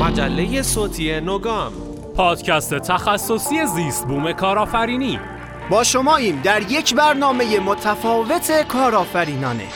مجله صوتی نوگام. پادکست تخصصی زیست بوم کارآفرینی. با شماییم در یک برنامه متفاوت کارآفرینانه.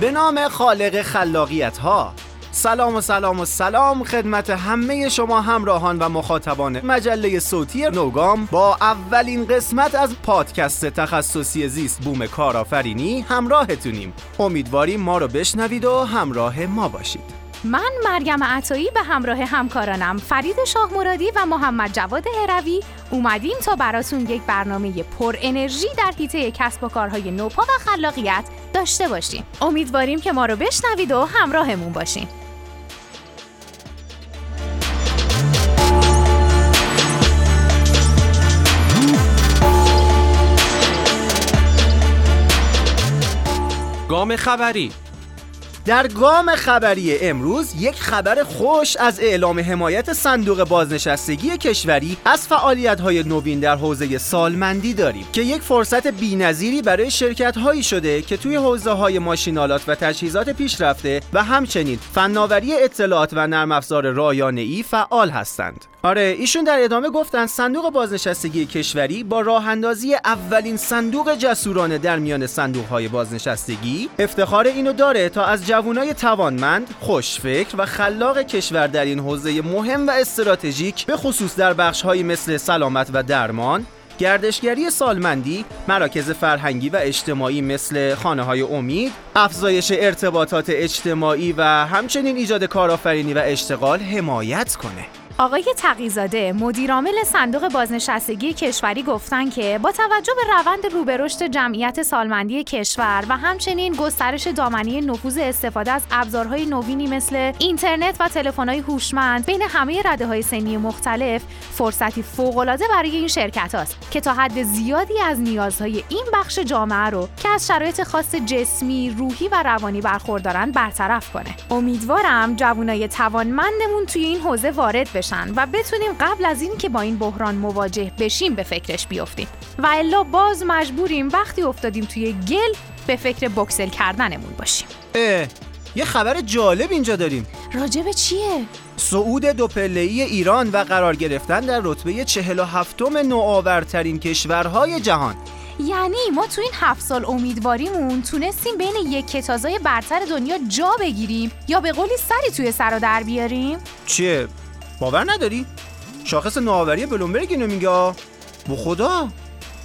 به نام خالق خلاقیت ها سلام و سلام و سلام خدمت همه شما همراهان و مخاطبان مجله صوتی نوگام. با اولین قسمت از پادکست تخصصی زیست بوم کارآفرینی همراهتونیم. امیدواریم ما رو بشنوید و همراه ما باشید. من مریم عطایی به همراه همکارانم فرید شاه مرادی و محمد جواد هروی اومدیم تا براتون یک برنامه پر انرژی در حیطه کسب و کارهای نوپا و خلاقیت داشته باشیم. امیدواریم که ما رو بشنوید و همراهمون باشین. گام خبری در گام خبری امروز یک خبر خوش از اعلام حمایت صندوق بازنشستگی کشوری از فعالیت‌های نوین در حوزه سالمندی داریم که یک فرصت بی‌نظیری برای شرکت‌هایی شده که توی حوزه‌های ماشینالات و تجهیزات پیشرفته و همچنین فناوری اطلاعات و نرم افزار رایانه‌ای فعال هستند. آره ایشون در ادامه گفتن صندوق بازنشستگی کشوری با راه اندازی اولین صندوق جسورانه در میان صندوق های بازنشستگی افتخار اینو داره تا از جوانای توانمند، خوشفکر و خلاق کشور در این حوزه مهم و استراتژیک به خصوص در بخش های مثل سلامت و درمان، گردشگری سالمندی، مراکز فرهنگی و اجتماعی مثل خانه های امید، افزایش ارتباطات اجتماعی و همچنین ایجاد کارآفرینی و اشتغال حمایت کنه. آقای تقیزاده مدیرعامل صندوق بازنشستگی کشوری گفتن که با توجه به روند روبرشت جمعیت سالمندی کشور و همچنین گسترش دامنه نفوذ استفاده از ابزارهای نوینی مثل اینترنت و تلفن‌های هوشمند بین همه رده‌های سنی مختلف فرصتی فوق‌العاده برای این شرکت است که تا حد زیادی از نیازهای این بخش جامعه رو که از شرایط خاص جسمی، روحی و روانی برخوردارن برطرف کنه. امیدوارم جوانای توانمندمون توی این حوزه وارد بشن و بتونیم قبل از این که با این بحران مواجه بشیم به فکرش بیفتیم و الا باز مجبوریم وقتی افتادیم توی گل به فکر بکسل کردنمون باشیم اه یه خبر جالب اینجا داریم راجب چیه؟ صعود دو ای ایران و قرار گرفتن در رتبه 47 نوآورترین کشورهای جهان یعنی ما تو این هفت سال امیدواریمون تونستیم بین یک کتازای برتر دنیا جا بگیریم یا به قولی سری توی سر در بیاریم؟ چیه؟ باور نداری؟ شاخص نوآوری بلومبرگ اینو میگه با خدا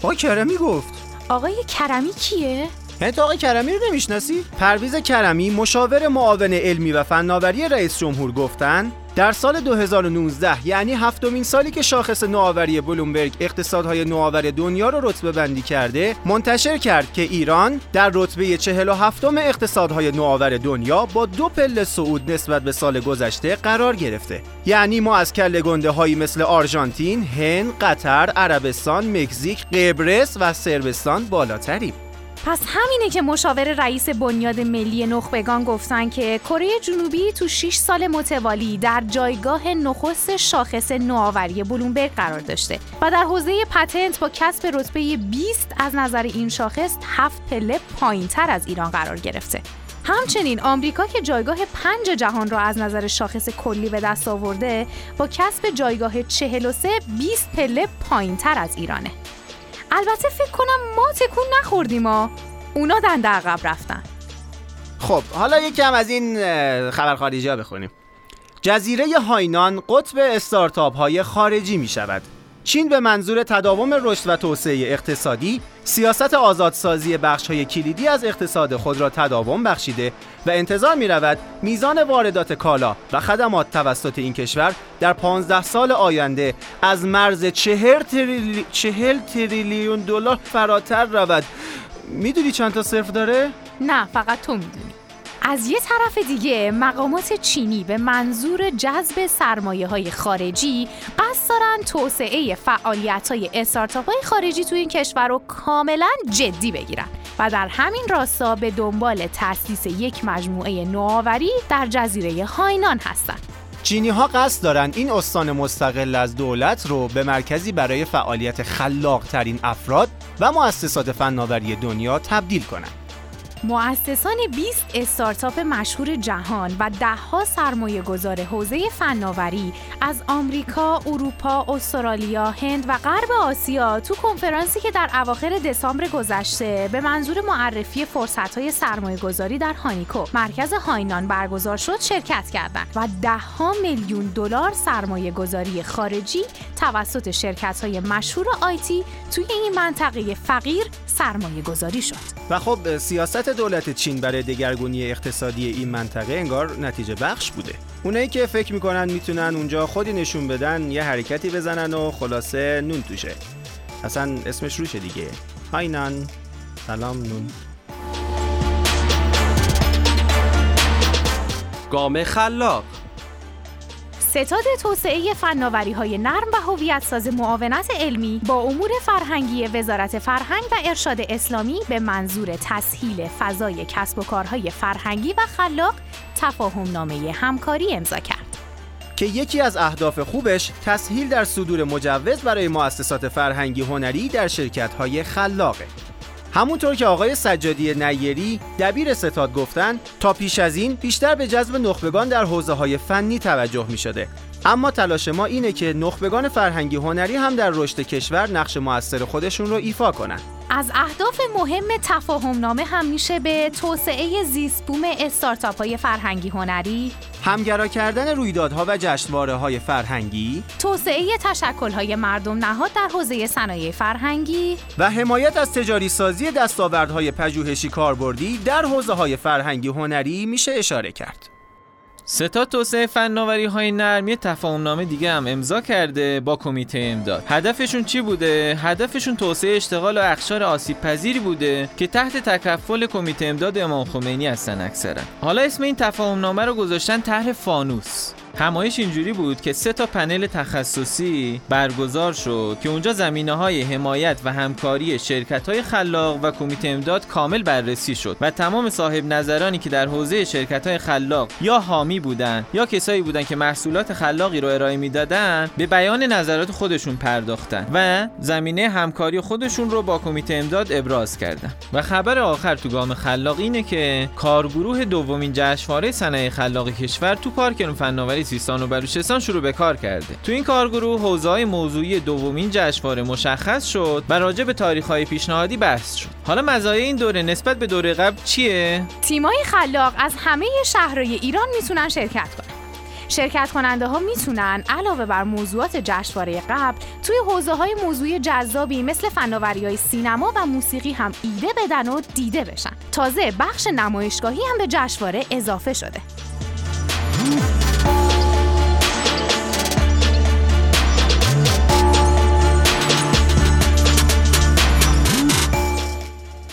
آقای کرمی گفت آقای کرمی کیه؟ انت آقای کرمی رو نمی‌شناسی؟ پرویز کرمی مشاور معاون علمی و فناوری رئیس جمهور گفتن در سال 2019 یعنی هفتمین سالی که شاخص نوآوری بلومبرگ اقتصادهای نوآور دنیا رو رتبه بندی کرده منتشر کرد که ایران در رتبه 47 اقتصادهای نوآور دنیا با دو پله صعود نسبت به سال گذشته قرار گرفته یعنی ما از کله گنده هایی مثل آرژانتین، هند، قطر، عربستان، مکزیک، قبرس و سربستان بالاتریم پس همینه که مشاور رئیس بنیاد ملی نخبگان گفتن که کره جنوبی تو 6 سال متوالی در جایگاه نخست شاخص نوآوری بلومبرگ قرار داشته و در حوزه پتنت با کسب رتبه 20 از نظر این شاخص 7 پله پایینتر از ایران قرار گرفته. همچنین آمریکا که جایگاه پنج جهان را از نظر شاخص کلی به دست آورده با کسب جایگاه 43 20 پله پایینتر از ایرانه. البته فکر کنم تکون نخوردیم ها. اونا دنده عقب رفتن. خب حالا یکم از این خبر خارجی ها بخونیم. جزیره هاینان قطب استارتاپ های خارجی می شود چین به منظور تداوم رشد و توسعه اقتصادی سیاست آزادسازی بخش های کلیدی از اقتصاد خود را تداوم بخشیده و انتظار می رود میزان واردات کالا و خدمات توسط این کشور در 15 سال آینده از مرز 40 تریلی... تریلیون دلار فراتر رود می‌دونی چند تا صرف داره؟ نه فقط تو می‌دونی از یه طرف دیگه مقامات چینی به منظور جذب سرمایه های خارجی قصد دارن توسعه فعالیت های استارتاپ های خارجی تو این کشور رو کاملا جدی بگیرن و در همین راستا به دنبال تأسیس یک مجموعه نوآوری در جزیره هاینان هستند. چینی ها قصد دارن این استان مستقل از دولت رو به مرکزی برای فعالیت خلاق ترین افراد و مؤسسات فناوری دنیا تبدیل کنند. مؤسسان 20 استارتاپ مشهور جهان و دهها سرمایه گذار حوزه فناوری از آمریکا، اروپا، استرالیا، هند و غرب آسیا تو کنفرانسی که در اواخر دسامبر گذشته به منظور معرفی فرصت‌های سرمایه گذاری در هانیکو مرکز هاینان برگزار شد شرکت کردند و دهها میلیون دلار سرمایه گذاری خارجی توسط شرکت های مشهور آیتی توی این منطقه فقیر سرمایه گذاری شد. و خب سیاست دولت چین برای دگرگونی اقتصادی این منطقه انگار نتیجه بخش بوده. اونایی که فکر می‌کنن می‌تونن اونجا خودی نشون بدن یه حرکتی بزنن و خلاصه نون توشه. اصلا اسمش روشه دیگه. هاینان سلام نون. گام خلاق. ستاد توسعه فناوری های نرم و هویت ساز معاونت علمی با امور فرهنگی وزارت فرهنگ و ارشاد اسلامی به منظور تسهیل فضای کسب و کارهای فرهنگی و خلاق تفاهم نامه همکاری امضا کرد. که یکی از اهداف خوبش تسهیل در صدور مجوز برای مؤسسات فرهنگی هنری در شرکت های خلاقه همونطور که آقای سجادی نیری دبیر ستاد گفتن تا پیش از این بیشتر به جذب نخبگان در حوزه های فنی توجه می شده اما تلاش ما اینه که نخبگان فرهنگی هنری هم در رشد کشور نقش موثر خودشون رو ایفا کنند. از اهداف مهم تفاهم نامه هم میشه به توسعه زیست بوم استارتاپ های فرهنگی هنری همگرا کردن رویدادها و جشنواره های فرهنگی توسعه تشکل های مردم نهاد در حوزه صنایع فرهنگی و حمایت از تجاری سازی دستاوردهای پژوهشی کاربردی در حوزه های فرهنگی هنری میشه اشاره کرد. ستا توسعه فناوری های نرم یه تفاهم نامه دیگه هم امضا کرده با کمیته امداد. هدفشون چی بوده؟ هدفشون توسعه اشتغال و اخشار آسیب پذیری بوده که تحت تکفل کمیته امداد امام خمینی هستن اکثرا. حالا اسم این تفاهم نامه رو گذاشتن طرح فانوس. همایش اینجوری بود که سه تا پنل تخصصی برگزار شد که اونجا زمینه های حمایت و همکاری شرکت های خلاق و کمیته امداد کامل بررسی شد و تمام صاحب نظرانی که در حوزه شرکت های خلاق یا حامی بودن یا کسایی بودن که محصولات خلاقی رو ارائه می‌دادن به بیان نظرات خودشون پرداختن و زمینه همکاری خودشون رو با کمیته امداد ابراز کردن. و خبر آخر تو گام خلاق اینه که کارگروه دومین جشنواره صنایع خلاق کشور تو پارک فناوری سیستان و بلوچستان شروع به کار کرده. تو این کارگروه حوزه موضوعی دومین جشنواره مشخص شد و راجع به تاریخ‌های پیشنهادی بحث شد. حالا مزایای این دوره نسبت به دوره قبل چیه؟ تیمای خلاق از همه شهرهای ایران می‌تونن شرکت کنن. شرکت کننده ها می‌تونن علاوه بر موضوعات جشنواره قبل توی حوزه های موضوعی جذابی مثل فناوری های سینما و موسیقی هم ایده بدن و دیده بشن. تازه بخش نمایشگاهی هم به جشنواره اضافه شده.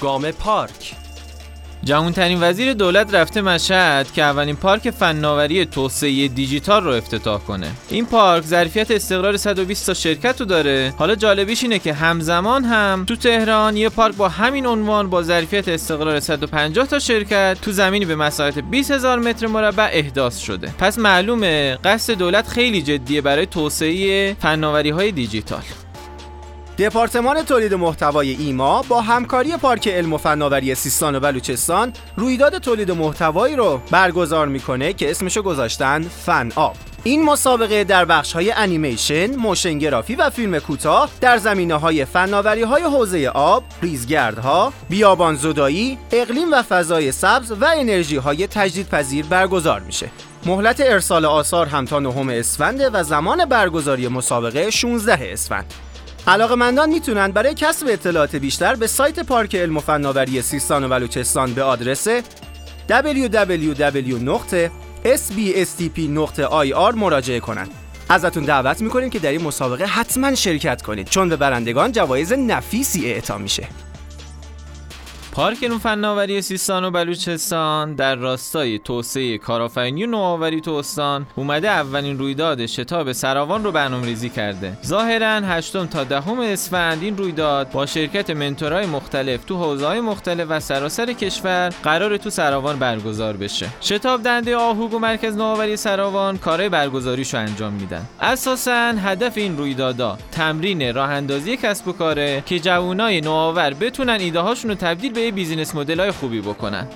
گام پارک. جوانترین وزیر دولت رفته مشهد که اولین پارک فناوری توسعه دیجیتال رو افتتاح کنه. این پارک ظرفیت استقرار 120 تا شرکت رو داره. حالا جالبیش اینه که همزمان هم تو تهران یه پارک با همین عنوان با ظرفیت استقرار 150 تا شرکت تو زمینی به مساحت 20 هزار متر مربع احداث شده. پس معلومه قصد دولت خیلی جدیه برای توسعه فناوری های دیجیتال. دپارتمان تولید محتوای ایما با همکاری پارک علم و فناوری سیستان و بلوچستان رویداد تولید محتوایی رو برگزار می‌کنه که اسمشو گذاشتن فن آب این مسابقه در بخش های انیمیشن، motion graphic و فیلم کوتاه در زمینه های فناوری های حوزه آب، ریزگردها، بیابان زدایی، اقلیم و فضای سبز و انرژی های تجدیدپذیر برگزار میشه. مهلت ارسال آثار هم تا نهم اسفند و زمان برگزاری مسابقه 16 اسفند. علاقمندان می‌تونن برای کسب اطلاعات بیشتر به سایت پارک علم و فناوری سیستان و بلوچستان به آدرس www.sbstp.ir مراجعه کنند. ازتون دعوت می‌کنیم که در این مسابقه حتما شرکت کنید چون به برندگان جوایز نفیسی اعطا میشه. پارک فناوری سیستان و بلوچستان در راستای توسعه کارآفرینی و نوآوری تو استان اومده اولین رویداد شتاب سراوان رو برنامه‌ریزی کرده. ظاهرا 8 تا دهم اسفند این رویداد با شرکت منتورای مختلف تو حوزه‌های مختلف و سراسر کشور قرار تو سراوان برگزار بشه. شتاب دهنده آهوگ و مرکز نوآوری سراوان کارهای برگزاریشو انجام میدن. اساسا هدف این رویدادا تمرین راه اندازی کسب و کاره که جوانای نوآور بتونن ایده هاشون رو تبدیل به توسعه business model های خوبی بکنن.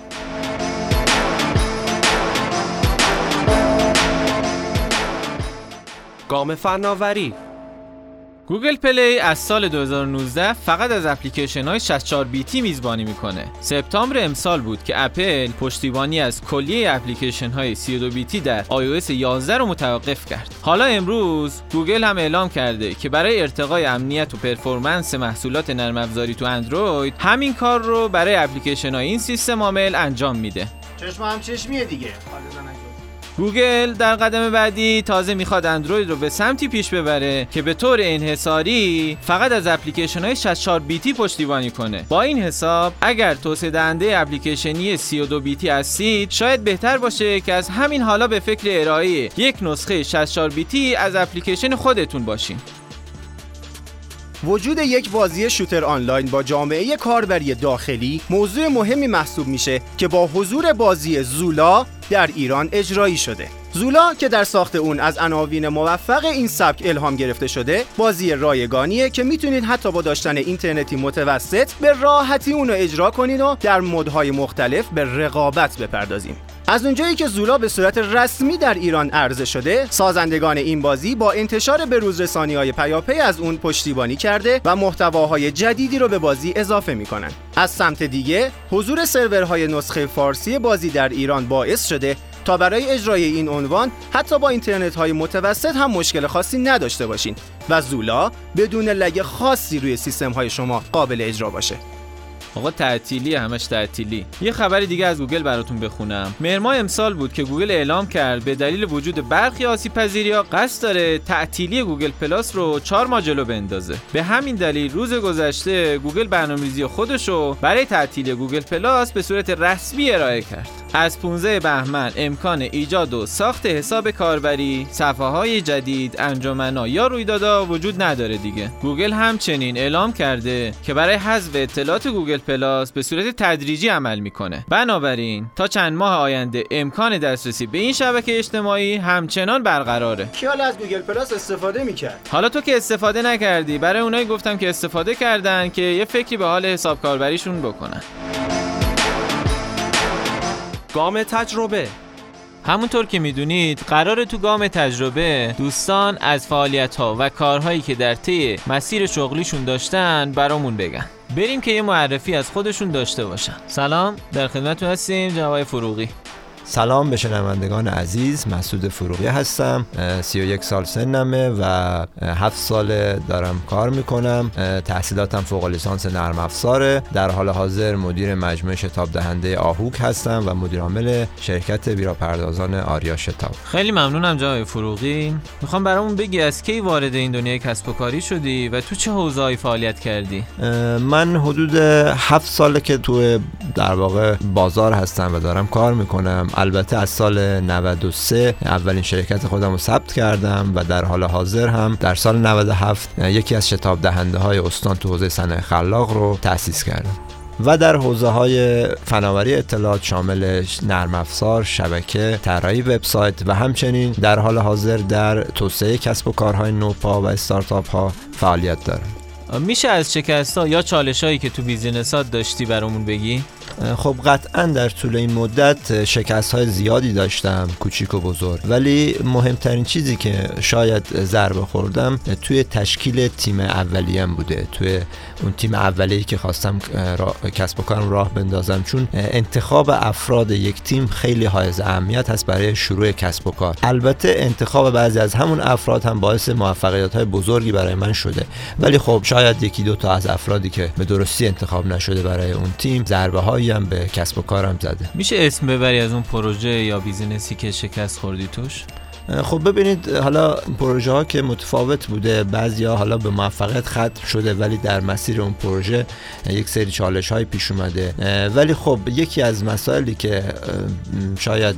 گام فناوری. گوگل پلی از سال 2019 فقط از اپلیکیشن های 64 بیتی میزبانی می‌کنه. سپتامبر امسال بود که اپل پشتیبانی از کلیه اپلیکیشن های 32 بیتی در iOS 11 رو متوقف کرد. حالا امروز گوگل هم اعلام کرده که برای ارتقای امنیت و performance محصولات نرم افزاری تو اندروید همین کار رو برای اپلیکیشن های این سیستم عامل انجام میده. چشم هم چشمیه دیگه گوگل در قدم بعدی تازه می‌خواد اندروید رو به سمتی پیش ببره که به طور انحصاری فقط از اپلیکیشن های 64 بیتی پشتیبانی کنه. با این حساب اگر توسعه دهنده اپلیکیشنی 32 بیتی هستید شاید بهتر باشه که از همین حالا به فکر ارائه یک نسخه 64 بیتی از اپلیکیشن خودتون باشین. وجود یک بازی شوتر آنلاین با جامعه کاربری داخلی موضوع مهمی محسوب میشه که با حضور بازی زولا در ایران اجرایی شده. زولا که در ساخت اون از عناوین موفق این سبک الهام گرفته شده بازی رایگانیه که می‌تونید حتی با داشتن اینترنتی متوسط به راحتی اونو اجرا کنید و در مدهای مختلف به رقابت بپردازیم از اونجایی که زولا به صورت رسمی در ایران عرضه شده سازندگان این بازی با انتشار به روزرسانی های پیاپی از اون پشتیبانی کرده و محتواهای جدیدی رو به بازی اضافه می‌کنن. از سمت دیگه حضور سرورهای نسخه فارسی بازی در ایران باعث شده تا برای اجرای این عنوان حتی با اینترنت های متوسط هم مشکل خاصی نداشته باشین و زولا بدون lag خاصی روی سیستم های شما قابل اجرا باشه. آقا تعطیلی همش تعطیلی. یه خبر دیگه از گوگل براتون بخونم. مهر ماه امسال بود که گوگل اعلام کرد به دلیل وجود برخی آسیب پذیری ها قصد داره تعطیلی گوگل پلاس رو چهار ماه جلو بندازه. به همین دلیل روز گذشته گوگل برنامه‌ریزی خودش رو برای تعطیلی گوگل پلاس به صورت رسمی ارائه کرد. از 15 بهمن امکان ایجاد و ساخت حساب کاربری، صفحه های جدید، انجمنا یا رویدادها وجود نداره دیگه. گوگل همچنین اعلام کرده که برای حذف اطلاعات گوگل پلاس به صورت تدریجی عمل می‌کنه. بنابراین تا چند ماه آینده امکان دسترسی به این شبکه اجتماعی همچنان برقراره. کی حالا از گوگل پلاس استفاده می‌کرد؟ حالا تو که استفاده نکردی، برای اونایی گفتم که استفاده کردن که یه فکری به حال حساب کاربریشون بکنن. گام تجربه همونطور که می‌دونید قرار تو گام تجربه دوستان از فعالیت ها و کارهایی که در طی مسیر شغلیشون داشتن برامون بگن. بریم که یه معرفی از خودشون داشته باشن. سلام در خدمتتون هستیم جناب فروغی. سلام به شنوندگان عزیز مسعود فروغی هستم 31 سال سنمه و 7 سال دارم کار می‌کنم. تحصیلاتم فوق لیسانس نرم افزاره. در حال حاضر مدیر مجموعه شتاب دهنده آهوک هستم و مدیر عامل شرکت بیراپردازان آریا شتاب. خیلی ممنونم جناب فروغی. می‌خوام برامون بگی از کی وارد این دنیای کسب و کاری شدی و تو چه حوزه‌ای فعالیت کردی؟ من حدود 7 ساله که تو در واقع بازار هستم و دارم کار می‌کنم. البته از سال 93 اولین شرکت خودم رو ثبت کردم و در حال حاضر هم در سال 97 یکی از شتاب دهنده های استان تو حوزه صنایع خلاق رو تأسیس کردم و در حوزه های فناوری اطلاعات شامل نرم افزار، شبکه، طراحی وبسایت و همچنین در حال حاضر در توسعه کسب و کارهای نوپا و استارتاپ ها فعالیت دارم. میشه از شکست ها یا چالش هایی که تو بیزینسات داشتی برامون بگی؟ خب قطعا در طول این مدت شکست های زیادی داشتم کوچیک و بزرگ. ولی مهمترین چیزی که شاید ضربه خوردم توی تشکیل تیم اولیم بوده. توی اون تیم اولیه‌ای که خواستم کسب و کارم راه بندازم. چون انتخاب افراد یک تیم خیلی حائز اهمیت هست برای شروع کسب و کار. البته انتخاب بعضی از همون افراد هم باعث موفقیت های بزرگی برای من شده. ولی خب شاید یکی دو تا از افرادی که به درستی انتخاب نشده برای اون تیم ضربه هایی هم به کسب و کارم زده. میشه اسم ببری از اون پروژه یا بیزینسی که شکست خوردی توش؟ خب ببینید حالا پروژه ها که متفاوت بوده بعضی ها حالا به موفقیت ختم شده ولی در مسیر اون پروژه یک سری چالش های پیش اومده. ولی خب یکی از مسائلی که شاید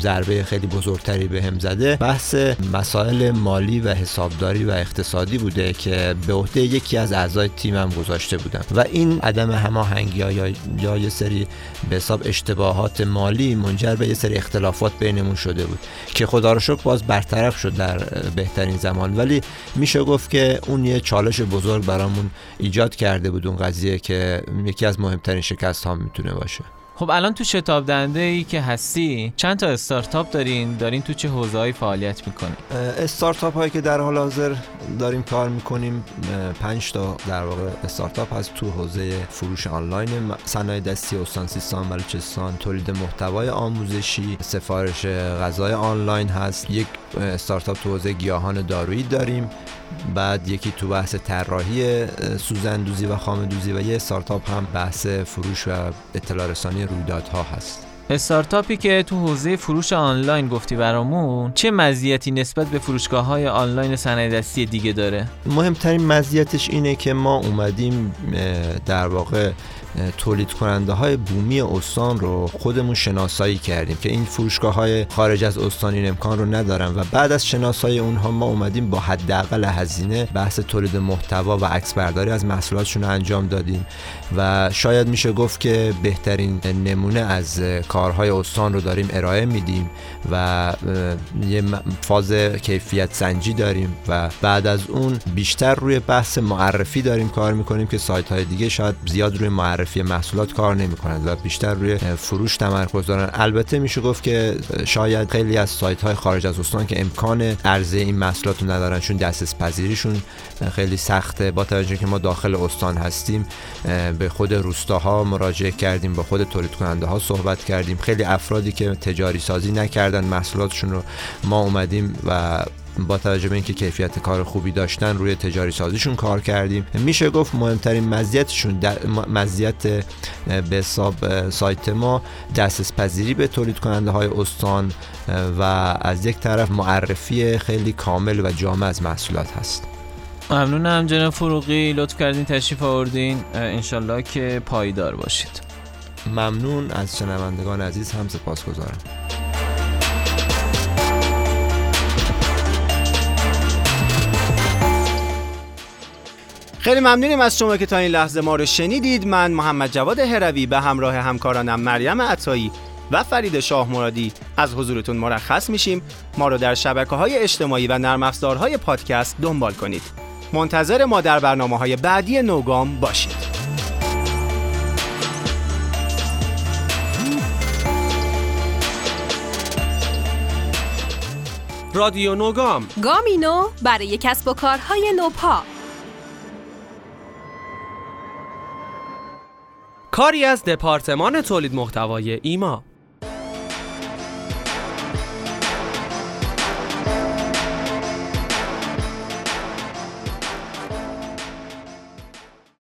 ضربه خیلی بزرگتری به هم زده بحث مسائل مالی و حسابداری و اقتصادی بوده که به عهده یکی از اعضای تیمم گذاشته بودم و این عدم هماهنگی یا یا یه سری به حساب اشتباهات مالی منجر به یه سری اختلافات بینمون شده بود. که خدا رو شکر باز برطرف شد در بهترین زمان. ولی میشه گفت که اون یه چالش بزرگ برامون ایجاد کرده بود اون قضیه که یکی از مهمترین شکست ها می‌تونه باشه. خب الان تو شتاب دهنده ای که هستی چند تا استارتاپ دارین؟ دارین تو چه حوزه‌ای فعالیت می‌کنین؟ استارتاپ هایی که در حال حاضر داریم کار می‌کنیم پنج تا در واقع استارتاپ هست تو حوزه فروش آنلاین صنایع دستی استان سیستان بلوچستان تولید محتوای آموزشی سفارش غذای آنلاین هست. یک استارتاپ تو حوزه گیاهان دارویی داریم. بعد یکی تو بحث طراحی سوزندوزی و خامدوزی و یه استارتاپ هم بحث فروش و اطلاع رسانی رویدادها هست. استارتاپی که تو حوزه فروش آنلاین گفتی برامون چه مزیتی نسبت به فروشگاه های آنلاین صنایع دستی دیگه داره؟ مهمترین مزیتش اینه که ما اومدیم در واقع تولید کننده های بومی استان رو خودمون شناسایی کردیم که این فروشگاه های خارج از استان این امکان رو ندارن و بعد از شناسایی اونها ما اومدیم با حداقل هزینه بحث تولید محتوا و عکس برداری از محصولاتشون رو انجام دادیم و شاید میشه گفت که بهترین نمونه از کارهای استان رو داریم ارائه میدیم و یه فاز کیفیت سنجی داریم و بعد از اون بیشتر روی بحث معرفی داریم کار می‌کنیم که سایت های دیگه شاید زیاد روی معرفی محصولات کار نمی کنند و بیشتر روی فروش تمرکز دارن. البته میشه گفت که شاید خیلی از سایت های خارج از استان که امکان عرضه این محصولات رو ندارن چون دسترس پذیریشون خیلی سخته. با توجه که ما داخل استان هستیم به خود روستاها مراجعه کردیم با خود تولید کننده ها صحبت کردیم. خیلی افرادی که تجاری سازی نکردن محصولاتشون رو ما اومدیم و با توجه به اینکه کیفیت کار خوبی داشتن روی تجاری سازیشون کار کردیم. میشه گفت مهمترین مزیتشون مزیت به حساب سایت ما دسترس پذیری به تولید کننده های استان و از یک طرف معرفی خیلی کامل و جامع از محصولات هست. ممنونم جناب فروغی. لطف کردین تشریف آوردین. انشالله که پایدار باشید. ممنون از شنوندگان عزیز. هم سپاس گذارم خیلی ممنونیم از شما که تا این لحظه ما رو شنیدید. من محمد جواد هروی به همراه همکارانم مریم عطایی و فرید شاه مرادی از حضورتون مرخص میشیم. ما رو در شبکه های اجتماعی و نرم افزارهای پادکست دنبال کنید. منتظر ما در برنامه های بعدی نوگام باشید. رادیو نوگام. گامینو برای کسب و کارهای نوپا. کاری از دپارتمان تولید محتوای ایما.